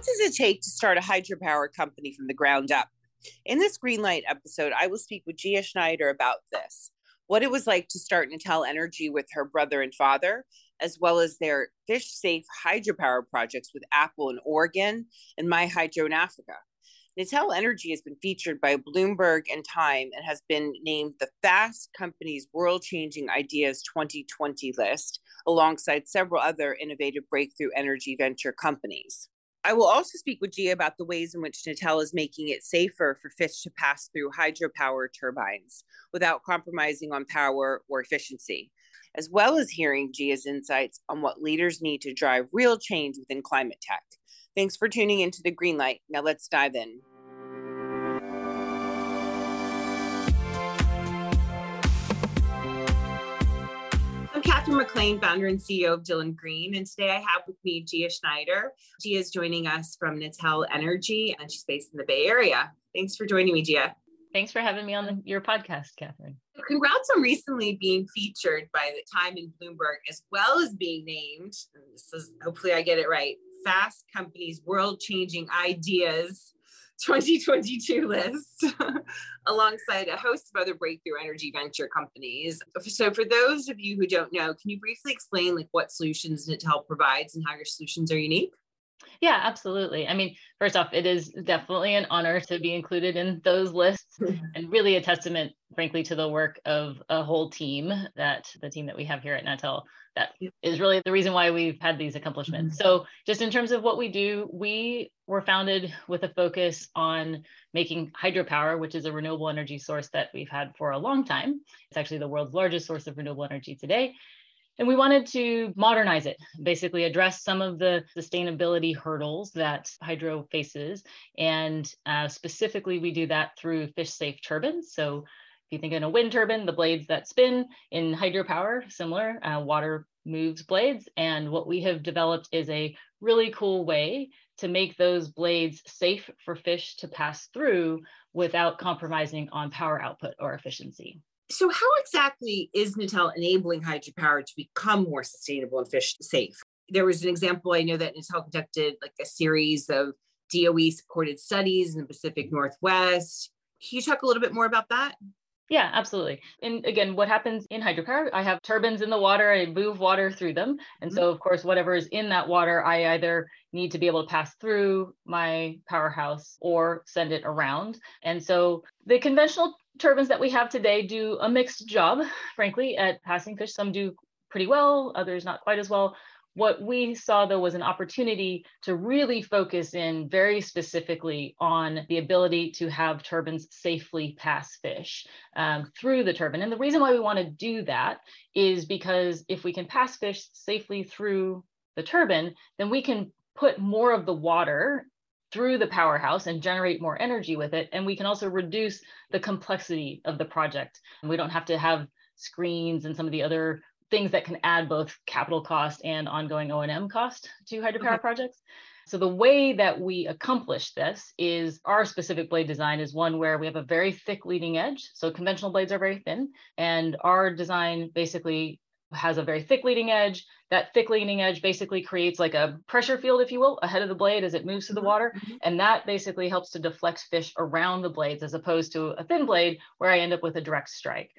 What does it take to start a hydropower company from the ground up? In this Green Light episode, I will speak with Gia Schneider about this what it was like to start Natel Energy with her brother and father, as well as their fish safe hydropower projects with Apple in Oregon and MyHydro in Africa. Natel Energy has been featured by Bloomberg and Time and has been named the Fast Company's World Changing Ideas 2020 list, alongside several other innovative breakthrough energy venture companies. I will also speak with Gia about the ways in which Natel is making it safer for fish to pass through hydropower turbines without compromising on power or efficiency, as well as hearing Gia's insights on what leaders need to drive real change within climate tech. Thanks for tuning into the Greenlight. Now let's dive in. Catherine McLean, founder and CEO of Dylan Green. And today I have with me Gia Schneider. Gia is joining us from Natel Energy, and she's based in the Bay Area. Thanks for joining me, Gia. Thanks for having me on the, your podcast, Catherine. Congrats on recently being featured by the Time and Bloomberg, as well as being named, this is hopefully I get it right, Fast Company's World Changing Ideas 2022 list alongside a host of other breakthrough energy venture companies. So for those of you who don't know, can you briefly explain like what solutions Natel provides and how your solutions are unique? Yeah, absolutely. I mean, first off, it is definitely an honor to be included in those lists and really a testament, frankly, to the work of a whole team that the team that we have here at Natel. That is really the reason why we've had these accomplishments. Mm-hmm. So, just in terms of what we do, we were founded with a focus on making hydropower, which is a renewable energy source that we've had for a long time. It's actually the world's largest source of renewable energy today. And we wanted to modernize it, basically address some of the sustainability hurdles that hydro faces. And uh, specifically, we do that through fish safe turbines. So if you think in a wind turbine, the blades that spin in hydropower, similar, uh, water moves blades. And what we have developed is a really cool way to make those blades safe for fish to pass through without compromising on power output or efficiency. So, how exactly is Natel enabling hydropower to become more sustainable and fish safe? There was an example I know that Natel conducted like a series of DOE supported studies in the Pacific Northwest. Can you talk a little bit more about that? Yeah, absolutely. And again, what happens in hydropower, I have turbines in the water, I move water through them. And mm-hmm. so, of course, whatever is in that water, I either need to be able to pass through my powerhouse or send it around. And so, the conventional turbines that we have today do a mixed job, frankly, at passing fish. Some do pretty well, others not quite as well. What we saw though was an opportunity to really focus in very specifically on the ability to have turbines safely pass fish um, through the turbine. And the reason why we want to do that is because if we can pass fish safely through the turbine, then we can put more of the water through the powerhouse and generate more energy with it. And we can also reduce the complexity of the project. And We don't have to have screens and some of the other things that can add both capital cost and ongoing O&M cost to hydropower okay. projects. So the way that we accomplish this is our specific blade design is one where we have a very thick leading edge. So conventional blades are very thin and our design basically has a very thick leading edge. That thick leading edge basically creates like a pressure field, if you will, ahead of the blade as it moves through the mm-hmm, water. Mm-hmm. And that basically helps to deflect fish around the blades as opposed to a thin blade where I end up with a direct strike.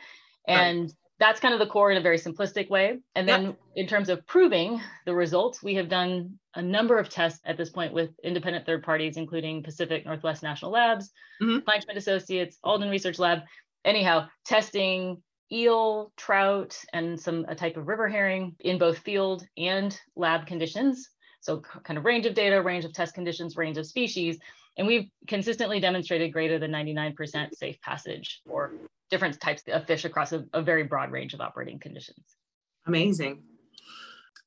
And right that's kind of the core in a very simplistic way. And then yep. in terms of proving the results, we have done a number of tests at this point with independent third parties, including Pacific Northwest National Labs, mm-hmm. Kleinschmidt Associates, Alden Research Lab. Anyhow, testing eel, trout, and some a type of river herring in both field and lab conditions. So kind of range of data, range of test conditions, range of species. And we've consistently demonstrated greater than 99% safe passage for different types of fish across a, a very broad range of operating conditions. Amazing.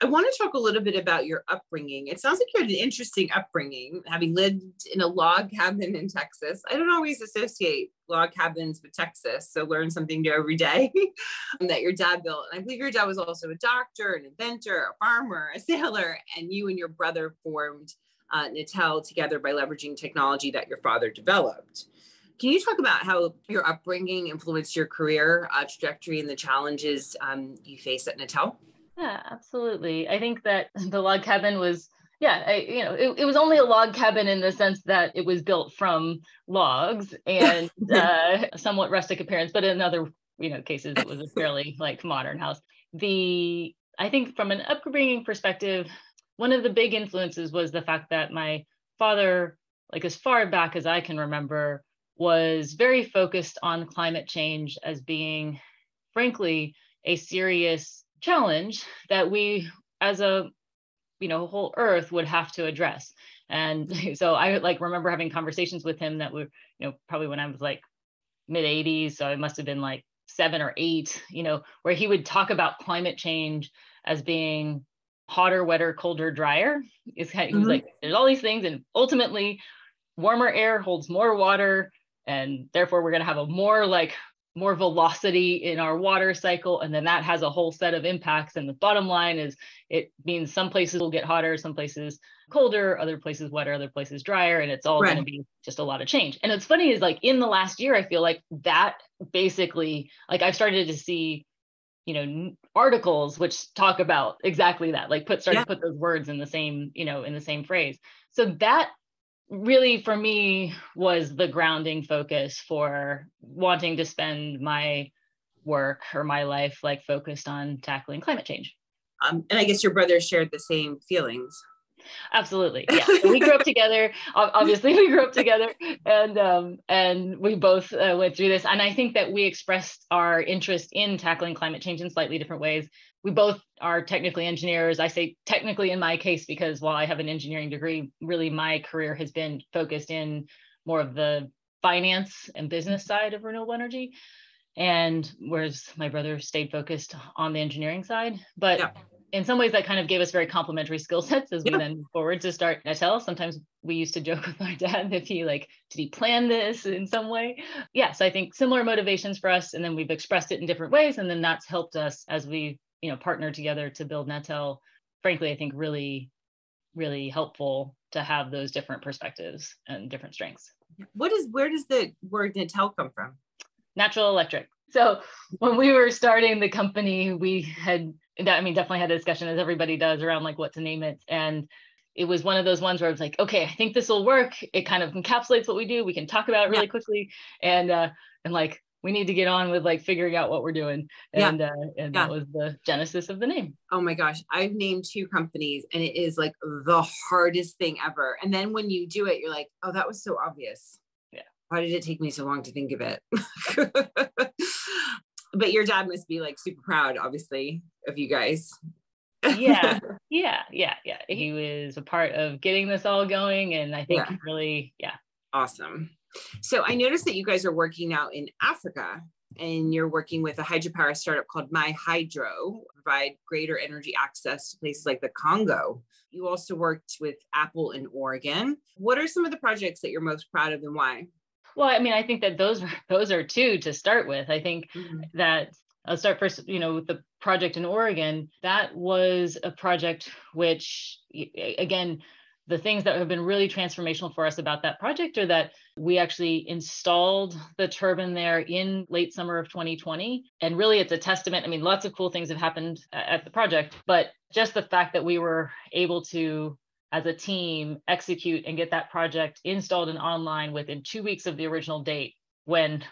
I want to talk a little bit about your upbringing. It sounds like you had an interesting upbringing, having lived in a log cabin in Texas. I don't always associate log cabins with Texas, so learn something new every day that your dad built. And I believe your dad was also a doctor, an inventor, a farmer, a sailor, and you and your brother formed uh, Natel together by leveraging technology that your father developed. Can you talk about how your upbringing influenced your career uh, trajectory and the challenges um, you face at Natel? Yeah, absolutely. I think that the log cabin was yeah, I, you know, it, it was only a log cabin in the sense that it was built from logs and uh, somewhat rustic appearance, but in other, you know, cases it was a fairly like modern house. The I think from an upbringing perspective, one of the big influences was the fact that my father, like as far back as I can remember, was very focused on climate change as being, frankly, a serious challenge that we as a you know whole earth would have to address and so i like remember having conversations with him that were you know probably when i was like mid 80s so it must have been like seven or eight you know where he would talk about climate change as being hotter wetter colder drier it's kind of, mm-hmm. he was like there's all these things and ultimately warmer air holds more water and therefore we're going to have a more like more velocity in our water cycle and then that has a whole set of impacts and the bottom line is it means some places will get hotter some places colder other places wetter other places drier and it's all right. going to be just a lot of change and it's funny is like in the last year i feel like that basically like i've started to see you know articles which talk about exactly that like put start yeah. to put those words in the same you know in the same phrase so that really for me was the grounding focus for wanting to spend my work or my life like focused on tackling climate change. Um, and I guess your brother shared the same feelings. Absolutely, yeah. we grew up together. Obviously, we grew up together, and um, and we both uh, went through this. And I think that we expressed our interest in tackling climate change in slightly different ways we both are technically engineers. I say technically in my case because while I have an engineering degree, really my career has been focused in more of the finance and business side of renewable energy. And whereas my brother stayed focused on the engineering side. But yeah. In some ways, that kind of gave us very complementary skill sets as yeah. we then forward to start Natel. Sometimes we used to joke with my dad if he like, did he plan this in some way? Yes, yeah, so I think similar motivations for us. And then we've expressed it in different ways. And then that's helped us as we you know partner together to build Natel frankly i think really really helpful to have those different perspectives and different strengths what is where does the word Natel come from natural electric so when we were starting the company we had i mean definitely had a discussion as everybody does around like what to name it and it was one of those ones where I was like, okay, I think this will work. It kind of encapsulates what we do. We can talk about it really yeah. quickly. And uh, and like we need to get on with like figuring out what we're doing and yeah. uh, and yeah. that was the genesis of the name oh my gosh i've named two companies and it is like the hardest thing ever and then when you do it you're like oh that was so obvious yeah why did it take me so long to think of it but your dad must be like super proud obviously of you guys yeah yeah yeah yeah he was a part of getting this all going and i think yeah. really yeah awesome so I noticed that you guys are working now in Africa and you're working with a hydropower startup called MyHydro, provide greater energy access to places like the Congo. You also worked with Apple in Oregon. What are some of the projects that you're most proud of and why? Well, I mean, I think that those are those are two to start with. I think mm-hmm. that I'll start first, you know, with the project in Oregon. That was a project which again the things that have been really transformational for us about that project are that we actually installed the turbine there in late summer of 2020. And really, it's a testament. I mean, lots of cool things have happened at the project, but just the fact that we were able to, as a team, execute and get that project installed and online within two weeks of the original date when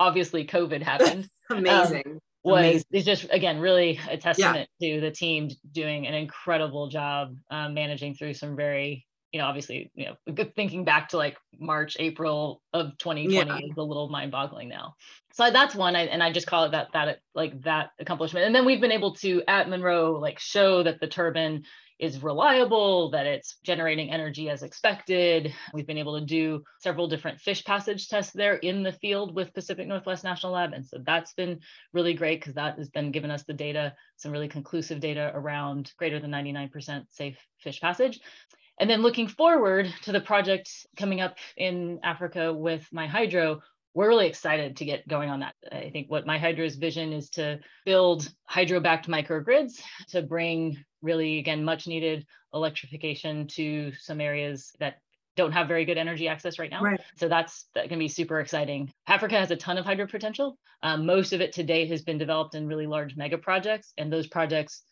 obviously COVID happened. Amazing. Um, was is just again really a testament yeah. to the team doing an incredible job um, managing through some very you know obviously you know thinking back to like march april of 2020 yeah. is a little mind-boggling now so that's one I, and i just call it that that like that accomplishment and then we've been able to at monroe like show that the turbine is reliable, that it's generating energy as expected. We've been able to do several different fish passage tests there in the field with Pacific Northwest National Lab. And so that's been really great because that has been giving us the data, some really conclusive data around greater than 99% safe fish passage. And then looking forward to the project coming up in Africa with MyHydro, we're really excited to get going on that. I think what MyHydro's vision is to build hydro backed microgrids to bring really, again, much needed electrification to some areas that don't have very good energy access right now. Right. So that's that can be super exciting. Africa has a ton of hydro potential. Um, most of it to date has been developed in really large mega projects, and those projects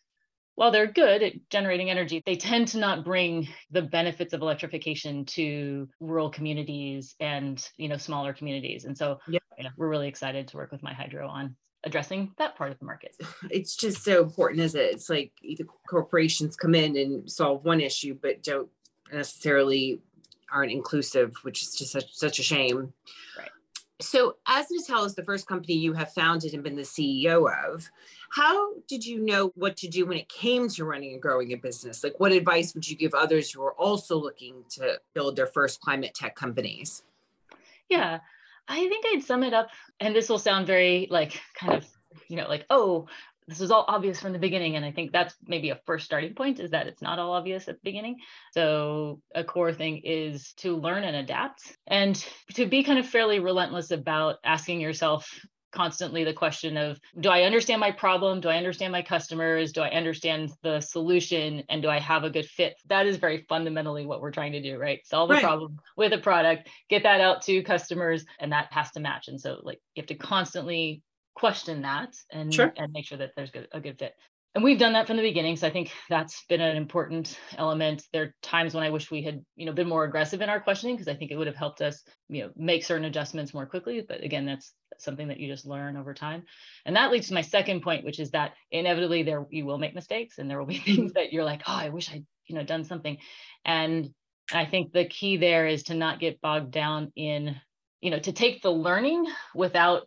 while they're good at generating energy, they tend to not bring the benefits of electrification to rural communities and you know smaller communities. And so yeah. you know, we're really excited to work with MyHydro on addressing that part of the market. It's just so important, is it? It's like the corporations come in and solve one issue, but don't necessarily aren't inclusive, which is just such, such a shame. Right. So, as Natel is the first company you have founded and been the CEO of, how did you know what to do when it came to running and growing a business? Like, what advice would you give others who are also looking to build their first climate tech companies? Yeah, I think I'd sum it up, and this will sound very like kind of, you know, like, oh, this is all obvious from the beginning. And I think that's maybe a first starting point is that it's not all obvious at the beginning. So, a core thing is to learn and adapt and to be kind of fairly relentless about asking yourself constantly the question of do I understand my problem? Do I understand my customers? Do I understand the solution? And do I have a good fit? That is very fundamentally what we're trying to do, right? Solve a problem with a product, get that out to customers, and that has to match. And so, like, you have to constantly question that and sure. and make sure that there's a good fit. And we've done that from the beginning so i think that's been an important element. There are times when i wish we had you know been more aggressive in our questioning because i think it would have helped us you know make certain adjustments more quickly but again that's something that you just learn over time. And that leads to my second point which is that inevitably there you will make mistakes and there will be things that you're like oh i wish i'd you know done something. And i think the key there is to not get bogged down in you know to take the learning without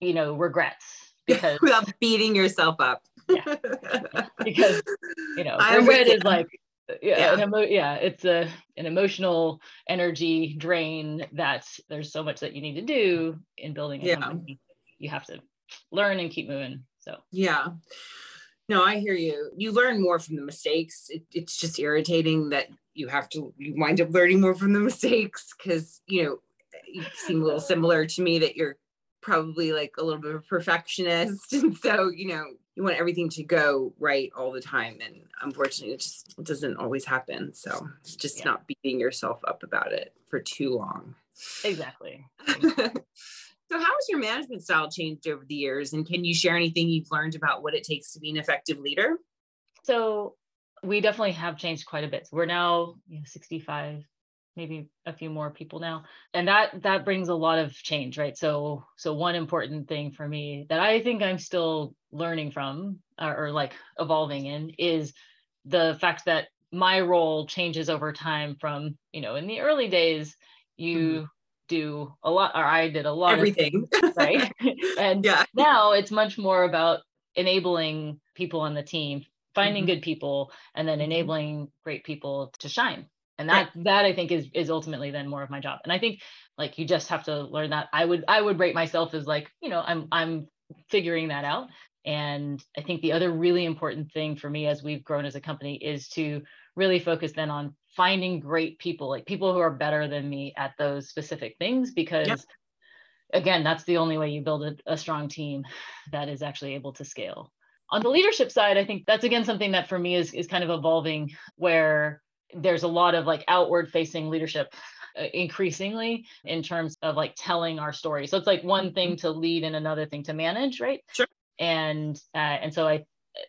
you know regrets because without beating yourself up. Yeah. because you know I regret is like yeah, yeah. Emo- yeah it's a an emotional energy drain that there's so much that you need to do in building a yeah. company. You have to learn and keep moving so. Yeah. No i hear you. You learn more from the mistakes. It, it's just irritating that you have to you wind up learning more from the mistakes because you know you seem a little similar to me that you're probably like a little bit of a perfectionist. And so you know you want everything to go right all the time. And unfortunately it just doesn't always happen. So just yeah. not beating yourself up about it for too long. Exactly, exactly. so how has your management style changed over the years? And can you share anything you've learned about what it takes to be an effective leader? So we definitely have changed quite a bit. So we're now you know, 65 maybe a few more people now and that that brings a lot of change right so so one important thing for me that i think i'm still learning from or, or like evolving in is the fact that my role changes over time from you know in the early days you mm-hmm. do a lot or i did a lot everything things, right and yeah. now it's much more about enabling people on the team finding mm-hmm. good people and then mm-hmm. enabling great people to shine and that right. that i think is is ultimately then more of my job and i think like you just have to learn that i would i would rate myself as like you know i'm i'm figuring that out and i think the other really important thing for me as we've grown as a company is to really focus then on finding great people like people who are better than me at those specific things because yep. again that's the only way you build a, a strong team that is actually able to scale on the leadership side i think that's again something that for me is is kind of evolving where there's a lot of like outward facing leadership uh, increasingly in terms of like telling our story. So it's like one thing mm-hmm. to lead and another thing to manage right? Sure. And uh, and so i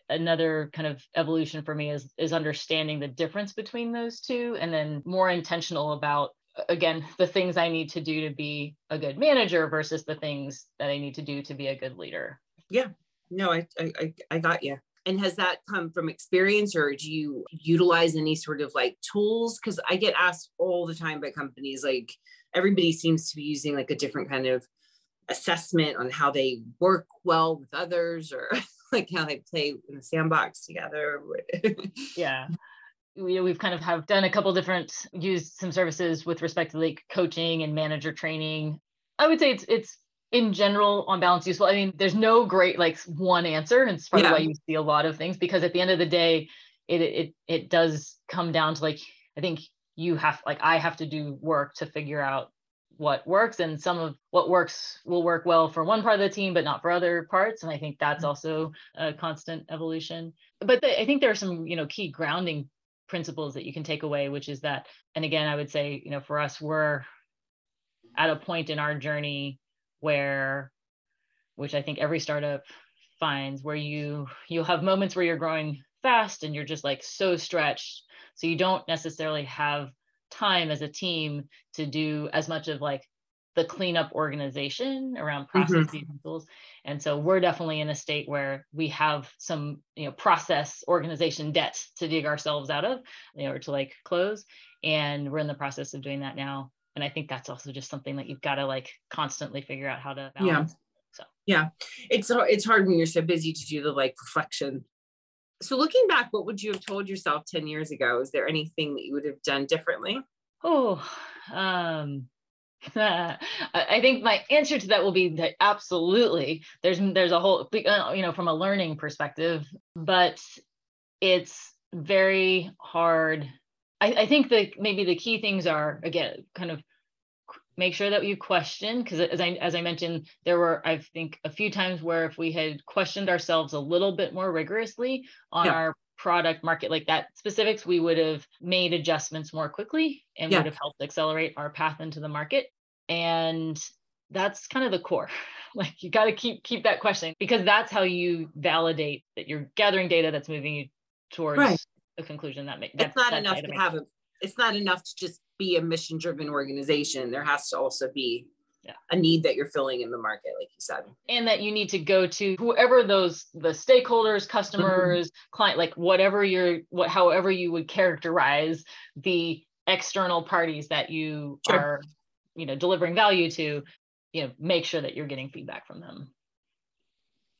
another kind of evolution for me is is understanding the difference between those two and then more intentional about again the things i need to do to be a good manager versus the things that i need to do to be a good leader. Yeah. No i i i got you and has that come from experience or do you utilize any sort of like tools? Because i get asked all the time by companies like everybody seems to be using like a different kind of assessment on how they work well with others or like how they play in the sandbox together. Yeah. We, we've kind of have done a couple different used some services with respect to like coaching and manager training. I would say it's it's in general on balance useful i mean there's no great like one answer and it's probably yeah. why you see a lot of things because at the end of the day it it it does come down to like i think you have like i have to do work to figure out what works and some of what works will work well for one part of the team but not for other parts and i think that's mm-hmm. also a constant evolution but the, i think there are some you know key grounding principles that you can take away which is that and again i would say you know for us we're at a point in our journey where which i think every startup finds where you you'll have moments where you're growing fast and you're just like so stretched so you don't necessarily have time as a team to do as much of like the cleanup organization around mm-hmm. processes mm-hmm. and tools. And so we're definitely in a state where we have some, you know, process organization debt to dig ourselves out of, you know, or to like close. And we're in the process of doing that now. And I think that's also just something that you've got to like constantly figure out how to balance. Yeah. So yeah, it's it's hard when you're so busy to do the like reflection. So looking back, what would you have told yourself 10 years ago? Is there anything that you would have done differently? Oh, um, I think my answer to that will be that absolutely. There's there's a whole uh, you know from a learning perspective, but it's very hard. I, I think that maybe the key things are again kind of make sure that you question because as I as I mentioned, there were I think a few times where if we had questioned ourselves a little bit more rigorously on yeah. our product market like that specifics, we would have made adjustments more quickly and yeah. would have helped accelerate our path into the market. And that's kind of the core. Like you got to keep keep that questioning because that's how you validate that you're gathering data that's moving you towards right. a conclusion that makes. It's not enough to have a. It's not enough to just be a mission driven organization. There has to also be yeah. a need that you're filling in the market like you said and that you need to go to whoever those the stakeholders customers mm-hmm. client like whatever you're what however you would characterize the external parties that you sure. are you know delivering value to you know make sure that you're getting feedback from them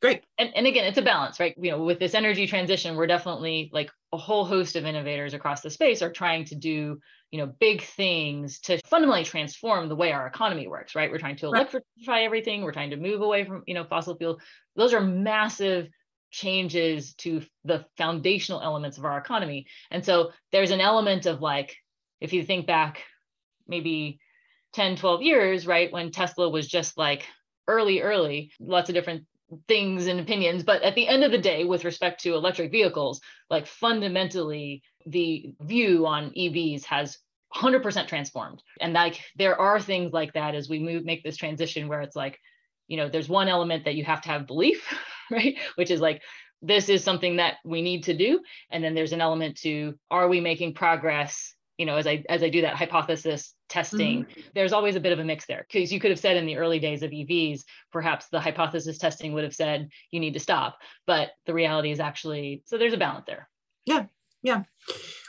great. And, and again it's a balance right? You know with this energy transition we're definitely like a whole host of innovators across the space are trying to do you know big things to fundamentally transform the way our economy works right? We're trying to electrify right. everything. We're trying to move away from you know fossil fuel those are massive changes to the foundational elements of our economy. And so there's an element of like if you think back maybe 10 12 years right when tesla was just like early early lots of different things and opinions but at the end of the day with respect to electric vehicles like fundamentally the view on evs has 100% transformed. And like there are things like that as we move make this transition where it's like you know there's one element that you have to have belief right? Which is like this is something that we need to do. And then there's an element to are we making progress you know as i as i do that hypothesis testing mm-hmm. there's always a bit of a mix there. Because you could have said in the early days of evs perhaps the hypothesis testing would have said you need to stop. But the reality is actually so there's a balance there. Yeah yeah.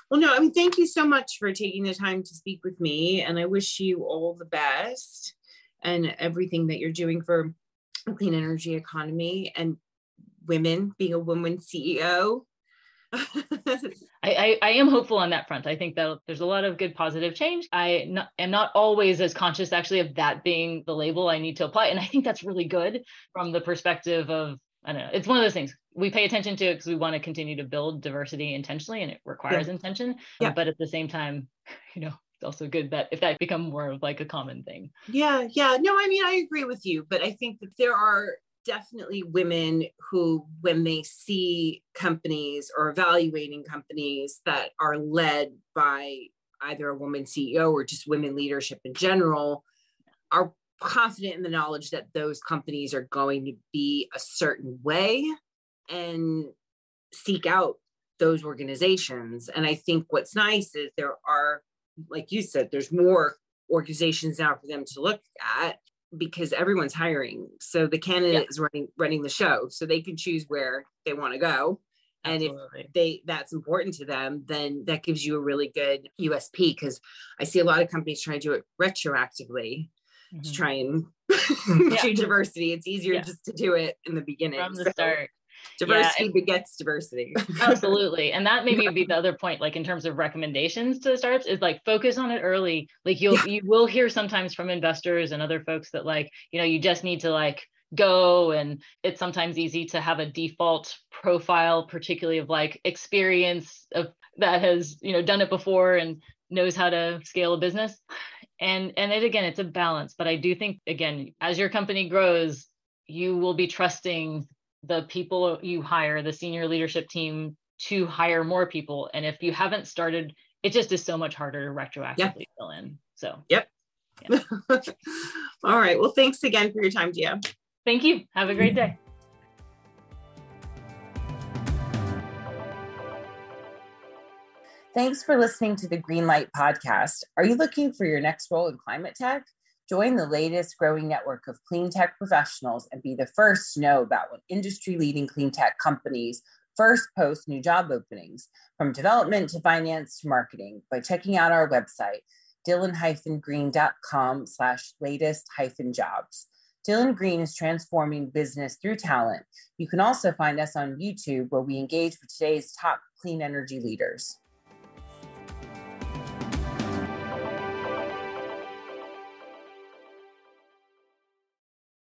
Well no i mean thank you so much for taking the time to speak with me and i wish you all the best and everything that you're doing for a clean energy economy and women being a woman ceo I, I, I, am hopeful on that front. I think that there's a lot of good positive change. I not, am not always as conscious actually of that being the label I need to apply. And I think that's really good from the perspective of, I don't know, it's one of those things we pay attention to it because we want to continue to build diversity intentionally and it requires yeah. intention. Yeah. But at the same time, you know, it's also good that if that become more of like a common thing. Yeah. Yeah. No, I mean, I agree with you, but I think that there are definitely women who, when they see companies or evaluating companies that are led by either a woman CEO or just women leadership in general, are confident in the knowledge that those companies are going to be a certain way and seek out those organizations. And I think what's nice is there are, like you said, there's more organizations now for them to look at because everyone's hiring. So the candidate yeah. is running running the show. So they can choose where they want to go. And Absolutely. if they that's important to them, then that gives you a really good USP because I see a lot of companies trying to do it retroactively mm-hmm. to try and yeah. diversity. It's easier yeah. just to do it in the beginning. From the so, start diversity yeah, begets diversity. Absolutely and that maybe would be the other point like in terms of recommendations to the startups is like focus on it early. Like you'll yeah. you will hear sometimes from investors and other folks that like you know you just need to like go and it's sometimes easy to have a default profile particularly of like experience of that has you know done it before and knows how to scale a business. And and it again it's a balance but i do think again as your company grows you will be trusting the people you hire, the senior leadership team to hire more people. And if you haven't started, it just is so much harder to retroactively yep. fill in. So, yep. Yeah. All right. Well, thanks again for your time, Gia. Thank you. Have a great day. Thanks for listening to the Greenlight podcast. Are you looking for your next role in climate tech? Join the latest growing network of clean tech professionals and be the first to know about when industry leading clean tech companies first post new job openings, from development to finance to marketing, by checking out our website, dylan-green.com slash latest hyphen jobs. Dylan Green is transforming business through talent. You can also find us on YouTube where we engage with today's top clean energy leaders.